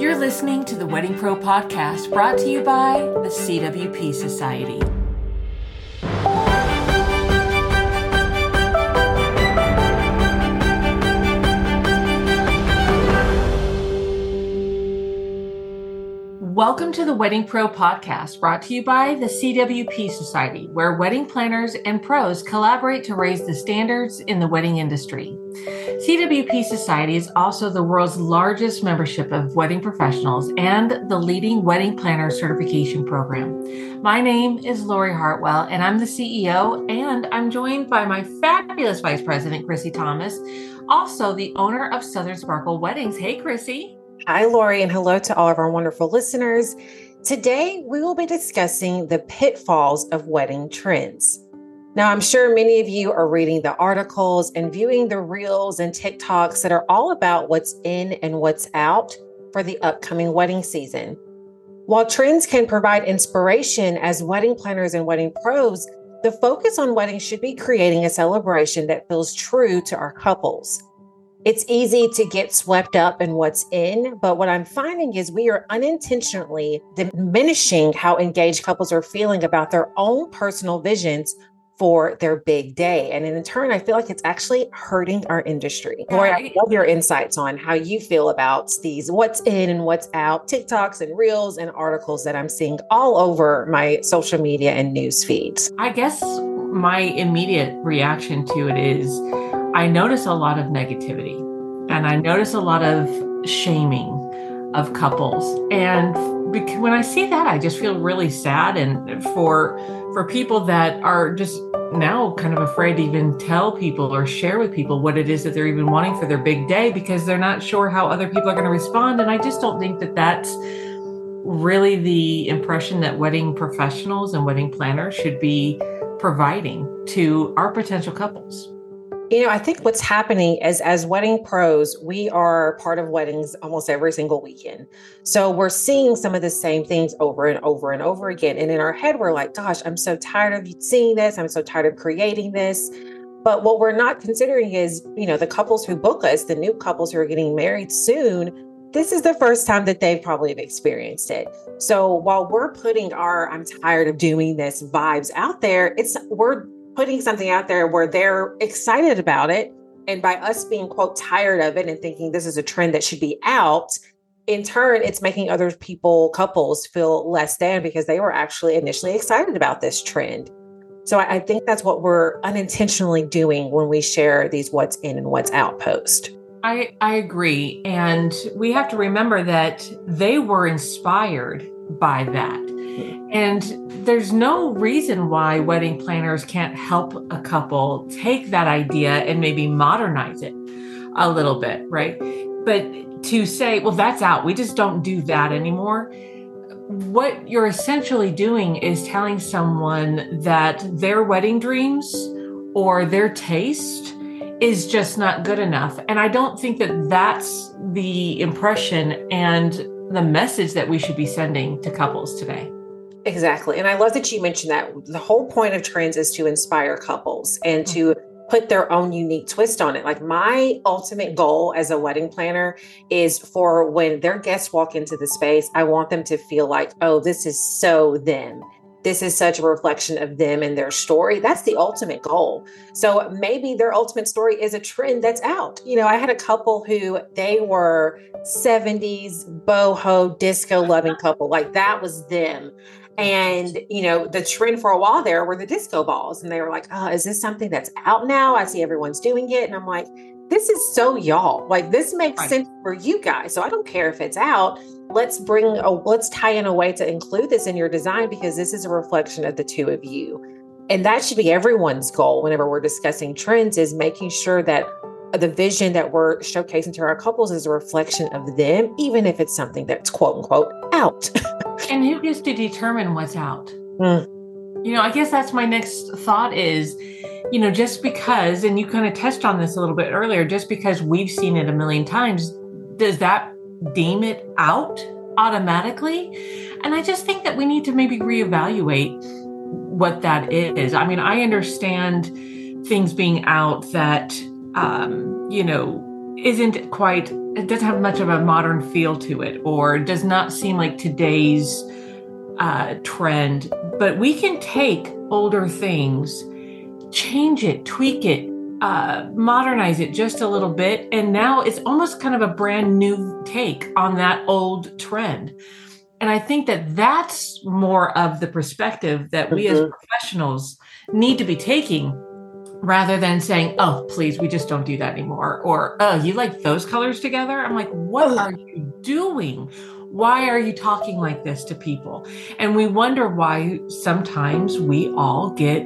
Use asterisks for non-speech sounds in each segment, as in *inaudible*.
You're listening to the Wedding Pro podcast brought to you by the CWP Society. Welcome to the Wedding Pro podcast brought to you by the CWP Society, where wedding planners and pros collaborate to raise the standards in the wedding industry. CWP Society is also the world's largest membership of wedding professionals and the leading wedding planner certification program. My name is Laurie Hartwell, and I'm the CEO, and I'm joined by my fabulous Vice President, Krisy Thomas, also the owner of Southern Sparkle Weddings. Hey, Krisy. Hi, Laurie, and hello to all of our wonderful listeners. Today, we will be discussing the pitfalls of wedding trends. Now, I'm sure many of you are reading the articles and viewing the reels and TikToks that are all about what's in and what's out for the upcoming wedding season. While trends can provide inspiration as wedding planners and wedding pros, the focus on weddings should be creating a celebration that feels true to our couples. It's easy to get swept up in what's in, but what I'm finding is we are unintentionally diminishing how engaged couples are feeling about their own personal visions for their big day. And in turn, I feel like it's actually hurting our industry. Laurie, I love your insights on how you feel about these what's in and what's out TikToks and reels and articles that I'm seeing all over my social media and news feeds. I guess my immediate reaction to it is I notice a lot of negativity and I notice a lot of shaming of couples. And when I see that, I just feel really sad. And for for people that are just now kind of afraid to even tell people or share with people what it is that they're even wanting for their big day because they're not sure how other people are going to respond. And I just don't think that that's really the impression that wedding professionals and wedding planners should be providing to our potential couples. You know, I think what's happening is as wedding pros, we are part of weddings almost every single weekend. So we're seeing some of the same things over and over and over again. And in our head, we're like, gosh, I'm so tired of seeing this. I'm so tired of creating this. But what we're not considering is, you know, the couples who book us, the new couples who are getting married soon, this is the first time that they've probably experienced it. So while we're putting our I'm tired of doing this vibes out there, it's we're putting something out there where they're excited about it. And by us being, quote, tired of it and thinking this is a trend that should be out, in turn, it's making other people, couples, feel less than because they were actually initially excited about this trend. So I, I think that's what we're unintentionally doing when we share these what's in and what's out post. I, I agree. And we have to remember that they were inspired by that. And there's no reason why wedding planners can't help a couple take that idea and maybe modernize it a little bit, right? But to say, well, that's out, we just don't do that anymore. What you're essentially doing is telling someone that their wedding dreams or their taste is just not good enough. And I don't think that that's the impression and the message that we should be sending to couples today. Exactly. And I love that you mentioned that the whole point of trends is to inspire couples and to put their own unique twist on it. Like my ultimate goal as a wedding planner is for when their guests walk into the space, I want them to feel like, oh, this is so them. This is such a reflection of them and their story. That's the ultimate goal. So maybe their ultimate story is a trend that's out. You know, I had a couple who they were 70s boho disco loving couple. Like that was them. And, you know, the trend for a while there were the disco balls. And they were like, oh, is this something that's out now? I see everyone's doing it. And I'm like, this is so y'all. Like, this makes sense for you guys. So I don't care if it's out. Let's bring a, let's tie in a way to include this in your design because this is a reflection of the two of you. And that should be everyone's goal whenever we're discussing trends is making sure that the vision that we're showcasing to our couples is a reflection of them, even if it's something that's quote unquote out. *laughs* and who gets to determine what's out? Mm. You know, I guess that's my next thought is, you know, just because, and you kind of touched on this a little bit earlier, just because we've seen it a million times, does that deem it out automatically? And I just think that we need to maybe reevaluate what that is. I mean, I understand things being out that um, you know, isn't quite it doesn't have much of a modern feel to it or does not seem like today's uh, trend but we can take older things change it tweak it uh, modernize it just a little bit and now it's almost kind of a brand new take on that old trend and i think that that's more of the perspective that we mm-hmm. as professionals need to be taking rather than saying, oh, please, we just don't do that anymore. Or, oh, you like those colors together? I'm like, what are you doing? Why are you talking like this to people? And we wonder why sometimes we all get,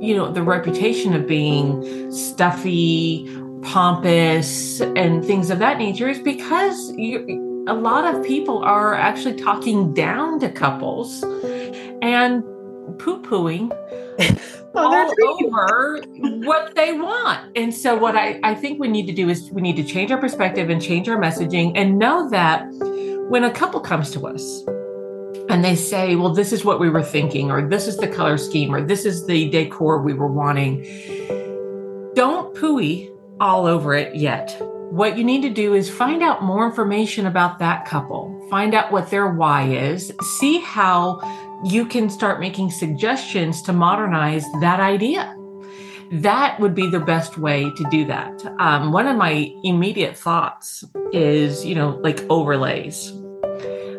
you know, the reputation of being stuffy, pompous, and things of that nature is because you, a lot of people are actually talking down to couples and poo pooing *laughs* oh, all over what they want. And so, what I, I think we need to do is we need to change our perspective and change our messaging and know that when a couple comes to us and they say, Well, this is what we were thinking, or this is the color scheme, or this is the decor we were wanting, don't pooey all over it yet. What you need to do is find out more information about that couple, find out what their why is, see how you can start making suggestions to modernize that idea. That would be the best way to do that. Um, one of my immediate thoughts is, you know, like overlays.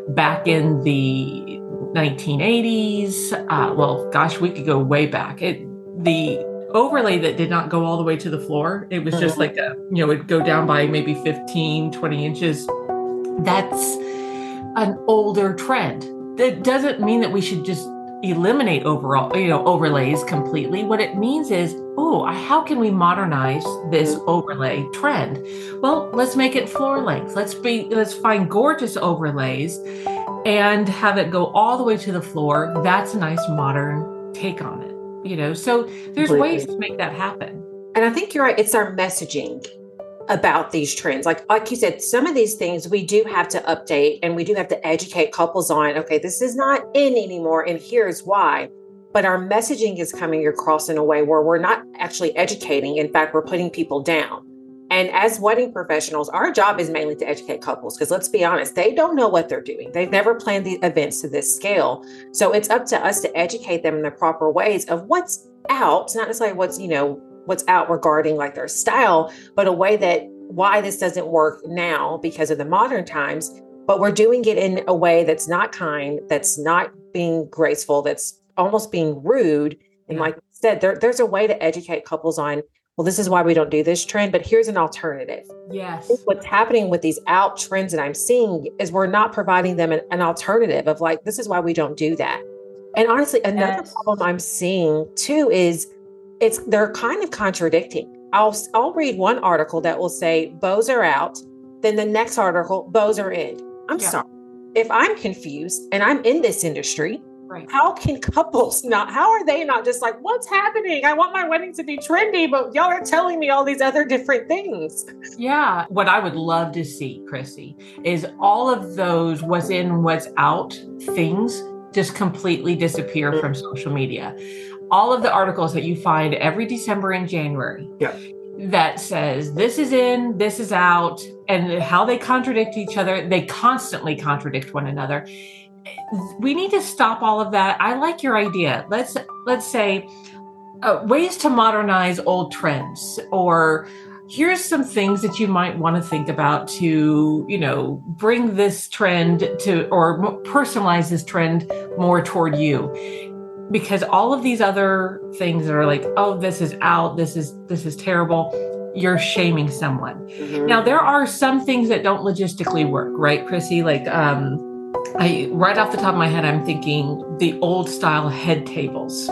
Back in the 1980s, uh, well, gosh, we could go way back. It, the overlay that did not go all the way to the floor, it was just mm-hmm. like a, you know, it'd go down by maybe 15, 20 inches. That's an older trend that doesn't mean that we should just eliminate overall, you know, overlays completely. What it means is, oh, how can we modernize this overlay trend? Well, let's make it floor length. Let's be let's find gorgeous overlays and have it go all the way to the floor. That's a nice modern take on it. You know, so there's ways to make that happen. And I think you're right. It's our messaging about these trends. Like like you said, some of these things we do have to update and we do have to educate couples on, okay, this is not in anymore and here's why. But our messaging is coming across in a way where we're not actually educating. In fact, we're putting people down. And as wedding professionals, our job is mainly to educate couples because let's be honest, they don't know what they're doing. They've never planned the events to this scale. So it's up to us to educate them in the proper ways of what's out, not necessarily what's, you know, what's out regarding like their style, but a way that why this doesn't work now because of the modern times, but we're doing it in a way that's not kind, that's not being graceful, that's almost being rude. And like I said, there, there's a way to educate couples on, well, this is why we don't do this trend, but here's an alternative. Yes. What's happening with these out trends that I'm seeing is we're not providing them an, an alternative of like, this is why we don't do that. And honestly, another yes. problem I'm seeing too is it's they're kind of contradicting. I'll I'll read one article that will say bows are out, then the next article bows are in. I'm yeah. sorry. If I'm confused and I'm in this industry, right. how can *laughs* couples not how are they not just like what's happening? I want my wedding to be trendy, but y'all are telling me all these other different things. Yeah, what I would love to see, Krisy, is all of those what's in what's out things just completely disappear mm-hmm. from social media all of the articles that you find every December and January. Yeah. That says this is in, this is out, and how they contradict each other. They constantly contradict one another. We need to stop all of that. I like your idea. Let's let's say uh, ways to modernize old trends, or here's some things that you might want to think about to you know bring this trend to or personalize this trend more toward you because all of these other things that are like oh this is out this is this is terrible you're shaming someone. Mm-hmm. now there are some things that don't logistically work right krisy? Like um i right off the top of my head i'm thinking the old style head tables.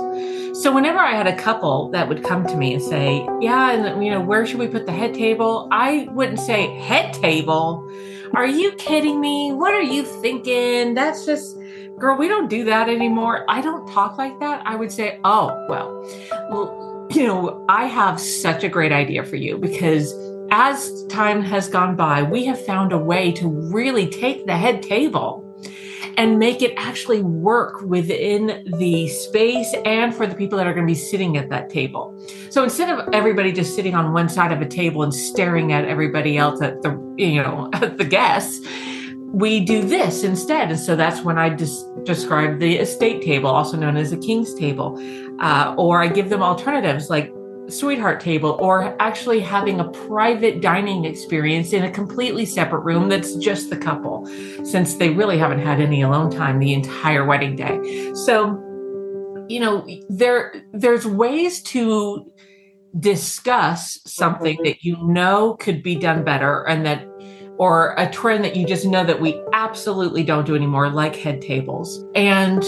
So whenever i had a couple that would come to me and say yeah and you know where should we put the head table? I wouldn't say head table? Are you kidding me? What are you thinking? That's just girl, we don't do that anymore. I don't talk like that. I would say, oh, well, you know, I have such a great idea for you because as time has gone by, we have found a way to really take the head table and make it actually work within the space and for the people that are going to be sitting at that table. So instead of everybody just sitting on one side of a table and staring at everybody else at the, you know, *laughs* at the guests, we do this instead. And so that's when I just describe the estate table, also known as the king's table. Uh, or I give them alternatives like sweetheart table or actually having a private dining experience in a completely separate room that's just the couple since they really haven't had any alone time the entire wedding day so you know there there's ways to discuss something that you know could be done better and that or a trend that you just know that we absolutely don't do anymore, like head tables, and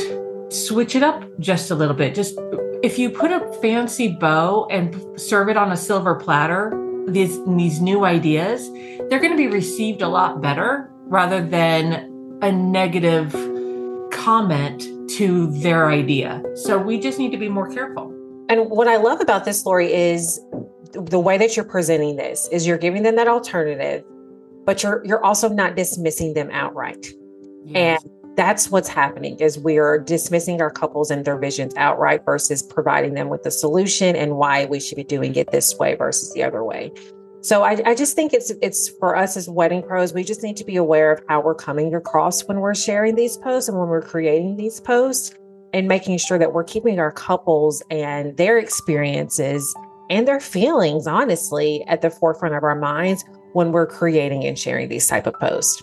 switch it up just a little bit. Just if you put a fancy bow and serve it on a silver platter, these these new ideas, they're going to be received a lot better rather than a negative comment to their idea. So we just need to be more careful. And what I love about this, Laurie, is the way that you're presenting this is you're giving them that alternative but you're you're also not dismissing them outright. Yes. And that's what's happening is we are dismissing our couples and their visions outright versus providing them with the solution and why we should be doing it this way versus the other way. So I, I just think it's it's for us as wedding pros, we just need to be aware of how we're coming across when we're sharing these posts and when we're creating these posts and making sure that we're keeping our couples and their experiences and their feelings honestly at the forefront of our minds when we're creating and sharing these type of posts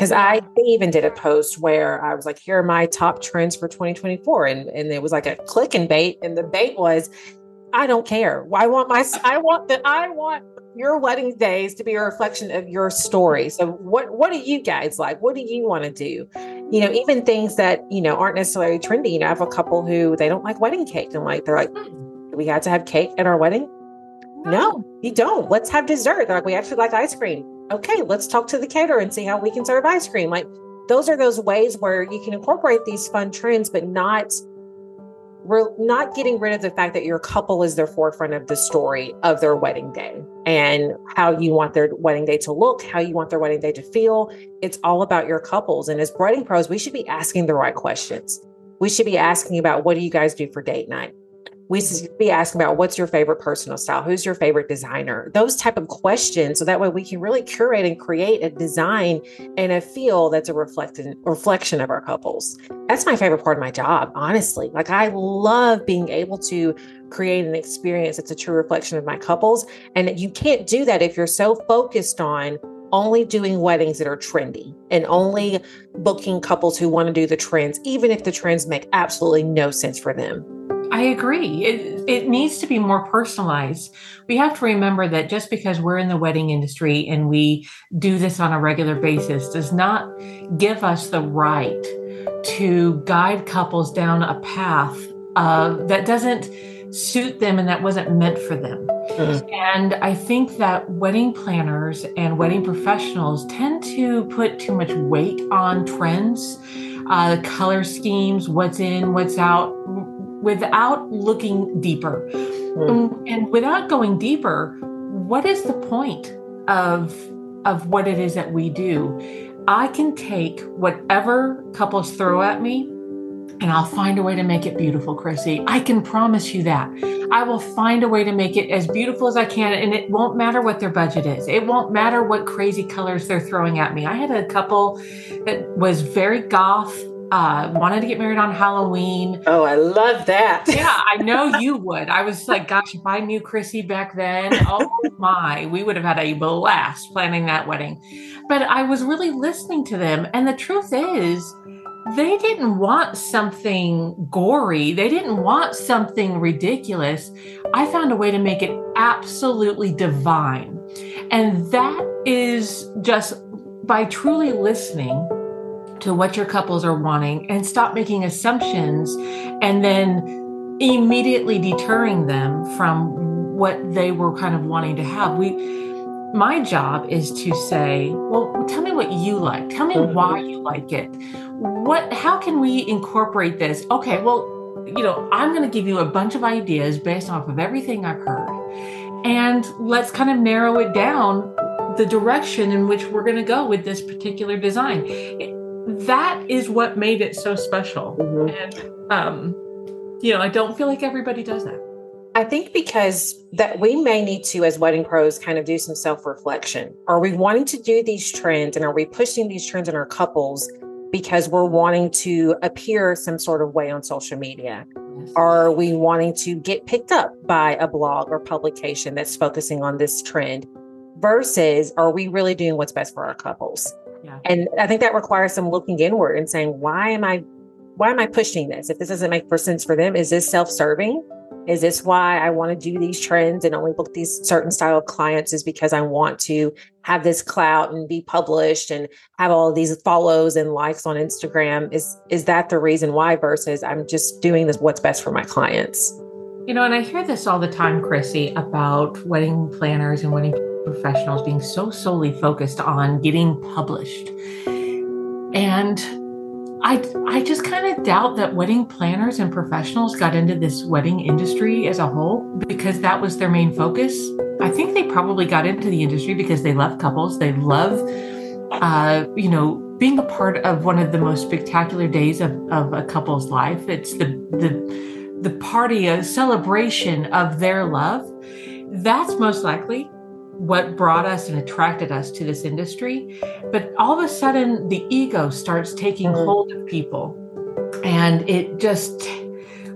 because I even did a post where I was like, here are my top trends for 2024. And, and it was like a click and bait. And the bait was, I don't care. I want my, I want that. I want your wedding days to be a reflection of your story. So what, what do you guys like? What do you want to do? You know, even things that, you know, aren't necessarily trendy. You know, I have a couple who they don't like wedding cake. And like, they're like, hmm, we had to have cake at our wedding. No, you don't. Let's have dessert. They're like, we actually like ice cream. Okay, let's talk to the caterer and see how we can serve ice cream. Like those are those ways where you can incorporate these fun trends, but not we're not getting rid of the fact that your couple is their forefront of the story of their wedding day and how you want their wedding day to look, how you want their wedding day to feel. It's all about your couples. And as wedding pros, we should be asking the right questions. We should be asking about what do you guys do for date night? We should be asking about what's your favorite personal style? Who's your favorite designer? Those type of questions so that way we can really curate and create a design and a feel that's a reflected reflection of our couples. That's my favorite part of my job honestly. Like i love being able to create an experience that's a true reflection of my couples and you can't do that if you're so focused on only doing weddings that are trendy and only booking couples who want to do the trends, even if the trends make absolutely no sense for them. I agree. It, it needs to be more personalized. We have to remember that just because we're in the wedding industry and we do this on a regular basis does not give us the right to guide couples down a path uh, that doesn't suit them and that wasn't meant for them. Mm-hmm. And I think that wedding planners and wedding professionals tend to put too much weight on trends, uh, color schemes, what's in, what's out without looking deeper. Mm. And without going deeper, what is the point of of what it is that we do? I can take whatever couples throw at me and I'll find a way to make it beautiful, Krisy. I can promise you that. I will find a way to make it as beautiful as I can. And it won't matter what their budget is, it won't matter what crazy colors they're throwing at me. I had a couple that was very goth uh, wanted to get married on Halloween. Oh, I love that. yeah, *laughs* I know you would. I was like, gosh, if I knew Krisy back then, oh *laughs* my, we would have had a blast planning that wedding. But I was really listening to them. And the truth is, they didn't want something gory. They didn't want something ridiculous. I found a way to make it absolutely divine. And that is just by truly listening to what your couples are wanting and stop making assumptions and then immediately deterring them from what they were kind of wanting to have. We my job is to say, well, tell me what you like. Tell me mm-hmm. why you like it. What how can we incorporate this? Okay, well, you know, I'm going to give you a bunch of ideas based off of everything I've heard. And let's kind of narrow it down the direction in which we're going to go with this particular design that is what made it so special. Mm-hmm. And um, you know, I don't feel like everybody does that. I think because that we may need to, as wedding pros, kind of do some self reflection. Are we wanting to do these trends and are we pushing these trends in our couples because we're wanting to appear some sort of way on social media? Are we wanting to get picked up by a blog or publication that's focusing on this trend? Versus, are we really doing what's best for our couples? And I think that requires some looking inward and saying, why am I why am I pushing this? If this doesn't make sense for them, is this self-serving? Is this why I want to do these trends and only book these certain style of clients? Is because I want to have this clout and be published and have all of these follows and likes on Instagram? Is is that the reason why? Versus I'm just doing this what's best for my clients. You know, and I hear this all the time, Krisy, about wedding planners and wedding professionals being so solely focused on getting published. And I I just kind of doubt that wedding planners and professionals got into this wedding industry as a whole because that was their main focus. I think they probably got into the industry because they love couples. They love, uh, you know, being a part of one of the most spectacular days of, of a couple's life. It's the the the party, a celebration of their love. That's most likely what brought us and attracted us to this industry. But all of a sudden, the ego starts taking mm-hmm. hold of people. And it just,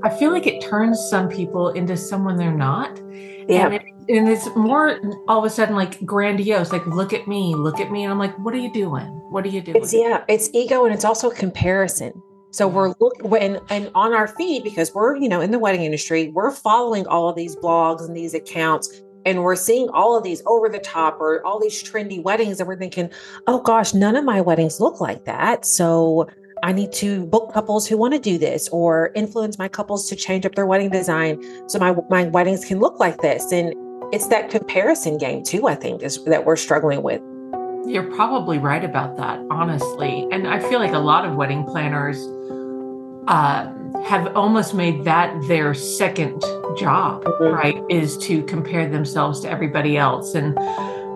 I feel like it turns some people into someone they're not. Yeah. And, it, and it's more all of a sudden like grandiose, like, look at me, look at me. And I'm like, what are you doing? What are you doing? It's, yeah, it's ego and it's also comparison. So we're looking when and on our feed because we're you know in the wedding industry, we're following all of these blogs and these accounts and we're seeing all of these over the top or all these trendy weddings and we're thinking oh gosh none of my weddings look like that. So i need to book couples who want to do this or influence my couples to change up their wedding design so my my weddings can look like this. And it's that comparison game too i think is that we're struggling with. You're probably right about that honestly. And i feel like a lot of wedding planners uh, have almost made that their second job, mm-hmm. right? Is to compare themselves to everybody else. And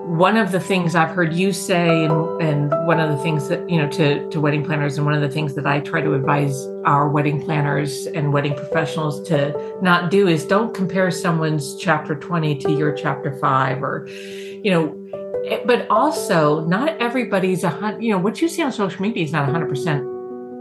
one of the things I've heard you say, and, and one of the things that, you know, to, to wedding planners, and one of the things that I try to advise our wedding planners and wedding professionals to not do is don't compare someone's chapter 20 to your chapter five or, you know, eh, but also not everybody's a hundred, you know, what you see on social media is not 100%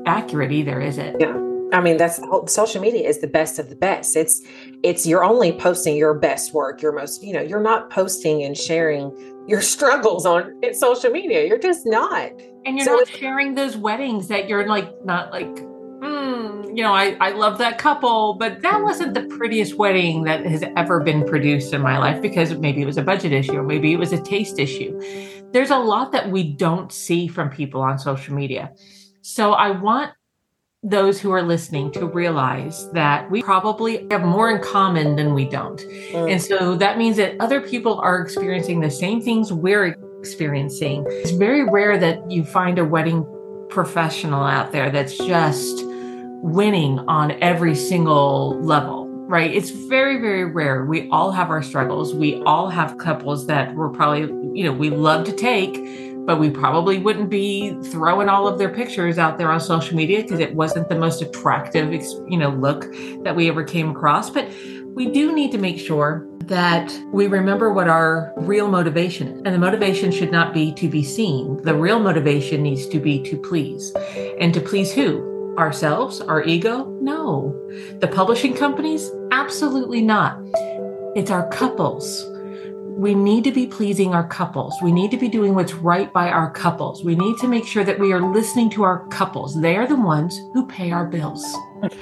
accurate either, is it? Yeah. I mean, that's social media is the best of the best. It's it's you're only posting your best work, your most, you know, you're not posting and sharing your *laughs* struggles on social media. You're just not. And you're so not sharing those weddings that you're like not like, mm, you know, I, I love that couple, but that wasn't the prettiest wedding that has ever been produced in my life because maybe it was a budget issue or maybe it was a taste issue. There's a lot that we don't see from people on social media. So I want those who are listening to realize that we probably have more in common than we don't. Mm. And so that means that other people are experiencing the same things we're experiencing. It's very rare that you find a wedding professional out there that's just winning on every single level, right? It's very, very rare. We all have our struggles. We all have couples that we're probably, you know, we love to take but we probably wouldn't be throwing all of their pictures out there on social media because it wasn't the most attractive you know look that we ever came across but we do need to make sure that we remember what our real motivation is. And the motivation should not be to be seen. The real motivation needs to be to please. And to please who? Ourselves? Our ego? No. The publishing companies? Absolutely not. It's our couples we need to be pleasing our couples. We need to be doing what's right by our couples. We need to make sure that we are listening to our couples. They are the ones who pay our bills. *laughs*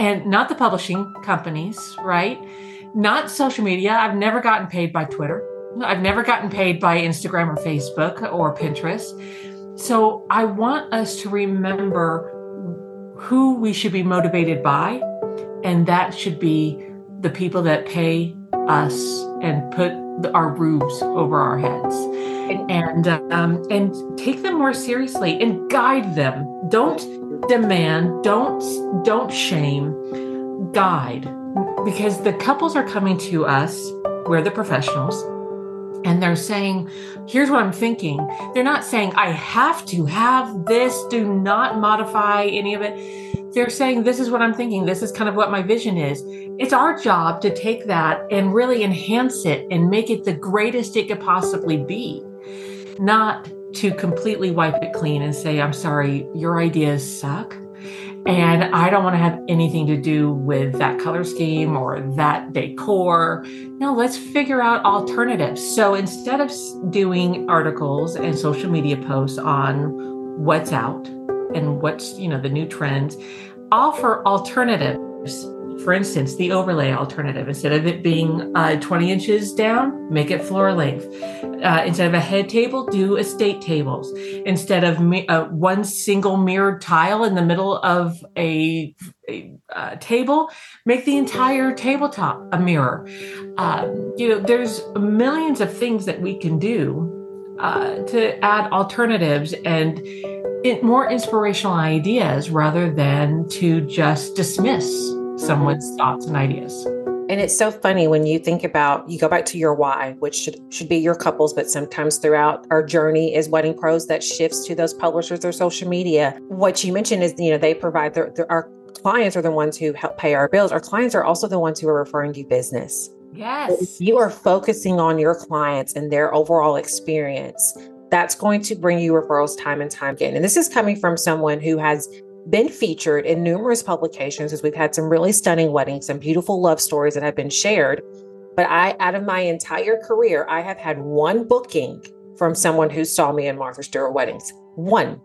and not the publishing companies, right? Not social media. I've never gotten paid by Twitter. I've never gotten paid by Instagram or Facebook or Pinterest. So I want us to remember who we should be motivated by, and that should be the people that pay us and put our roofs over our heads. And um, and take them more seriously and guide them. Don't demand don't don't shame. Guide. Because the couples are coming to us we're the professionals and they're saying, here's what I'm thinking. They're not saying, I have to have this, do not modify any of it. They're saying, this is what I'm thinking. This is kind of what my vision is. It's our job to take that and really enhance it and make it the greatest it could possibly be, not to completely wipe it clean and say, I'm sorry, your ideas suck. And I don't want to have anything to do with that color scheme or that decor. No, let's figure out alternatives. So instead of doing articles and social media posts on what's out and what's, you know, the new trends, offer alternatives for instance, the overlay alternative, instead of it being uh, 20 inches down, make it floor length. Uh, instead of a head table, do estate tables. Instead of uh, one single mirrored tile in the middle of a, a uh, table, make the entire tabletop a mirror. Um, you know, there's millions of things that we can do uh, to add alternatives and it, more inspirational ideas rather than to just dismiss someone's thoughts and ideas. And it's so funny when you think about you go back to your why, which should should be your couples, but sometimes throughout our journey is wedding pros that shifts to those publishers or social media. What you mentioned is you know they provide their, their our clients are the ones who help pay our bills. Our clients are also the ones who are referring you business. Yes. you are focusing on your clients and their overall experience. That's going to bring you referrals time and time again. And this is coming from someone who has been featured in numerous publications as we've had some really stunning weddings and beautiful love stories that have been shared. But I, out of my entire career, I have had one booking from someone who saw me in Martha Stewart weddings. One.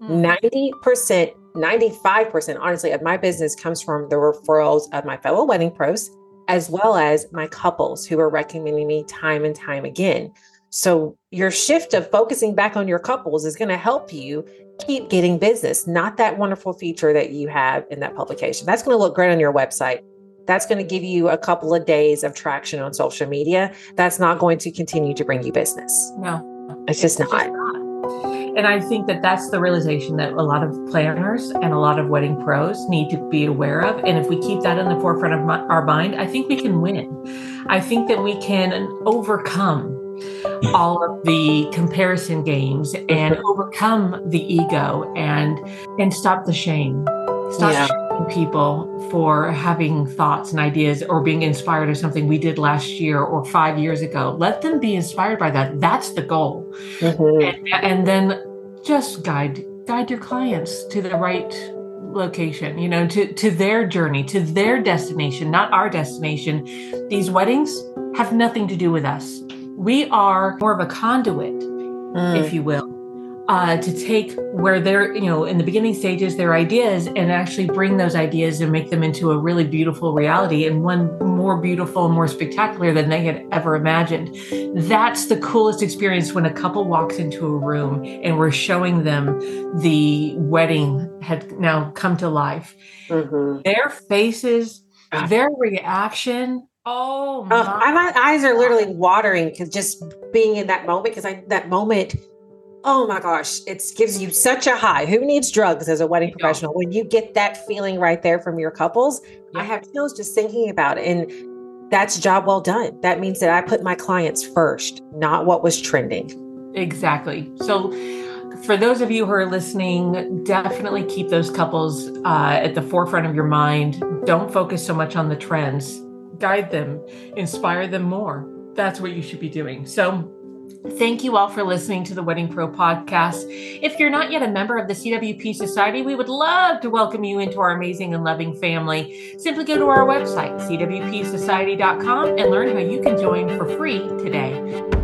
Mm. 90%, 95%, honestly, of my business comes from the referrals of my fellow wedding pros, as well as my couples who are recommending me time and time again. So, your shift of focusing back on your couples is going to help you keep getting business, not that wonderful feature that you have in that publication. That's going to look great on your website. That's going to give you a couple of days of traction on social media. That's not going to continue to bring you business. No, it's just, it's not. just not. And I think that that's the realization that a lot of planners and a lot of wedding pros need to be aware of. And if we keep that in the forefront of my, our mind, I think we can win. I think that we can overcome all of the comparison games and overcome the ego and and stop the shame. Stop yeah. shaming people for having thoughts and ideas or being inspired of something we did last year or five years ago. Let them be inspired by that. That's the goal. Mm-hmm. and, and then just guide guide your clients to the right location you know to to their journey to their destination not our destination. These weddings have nothing to do with us we are more of a conduit, mm. if you will, uh, to take where they're, you know, in the beginning stages, their ideas and actually bring those ideas and make them into a really beautiful reality and one more beautiful, and more spectacular than they had ever imagined. That's the coolest experience when a couple walks into a room and we're showing them the wedding had now come to life. Mm-hmm. Their faces, ah. their reaction, Oh, my, uh, my eyes are literally watering because just being in that moment, because I that moment, oh my gosh, it gives you such a high. Who needs drugs as a wedding professional? When you get that feeling right there from your couples, yeah. I have chills just thinking about it. And that's job well done. That means that I put my clients first, not what was trending. Exactly. So for those of you who are listening, definitely keep those couples uh, at the forefront of your mind. Don't focus so much on the trends guide them, inspire them more. That's what you should be doing. So, Thank you all for listening to the Wedding Pro podcast. If you're not yet a member of the CWP Society, we would love to welcome you into our amazing and loving family. Simply go to our website, cwpsociety.com, and learn how you can join for free today.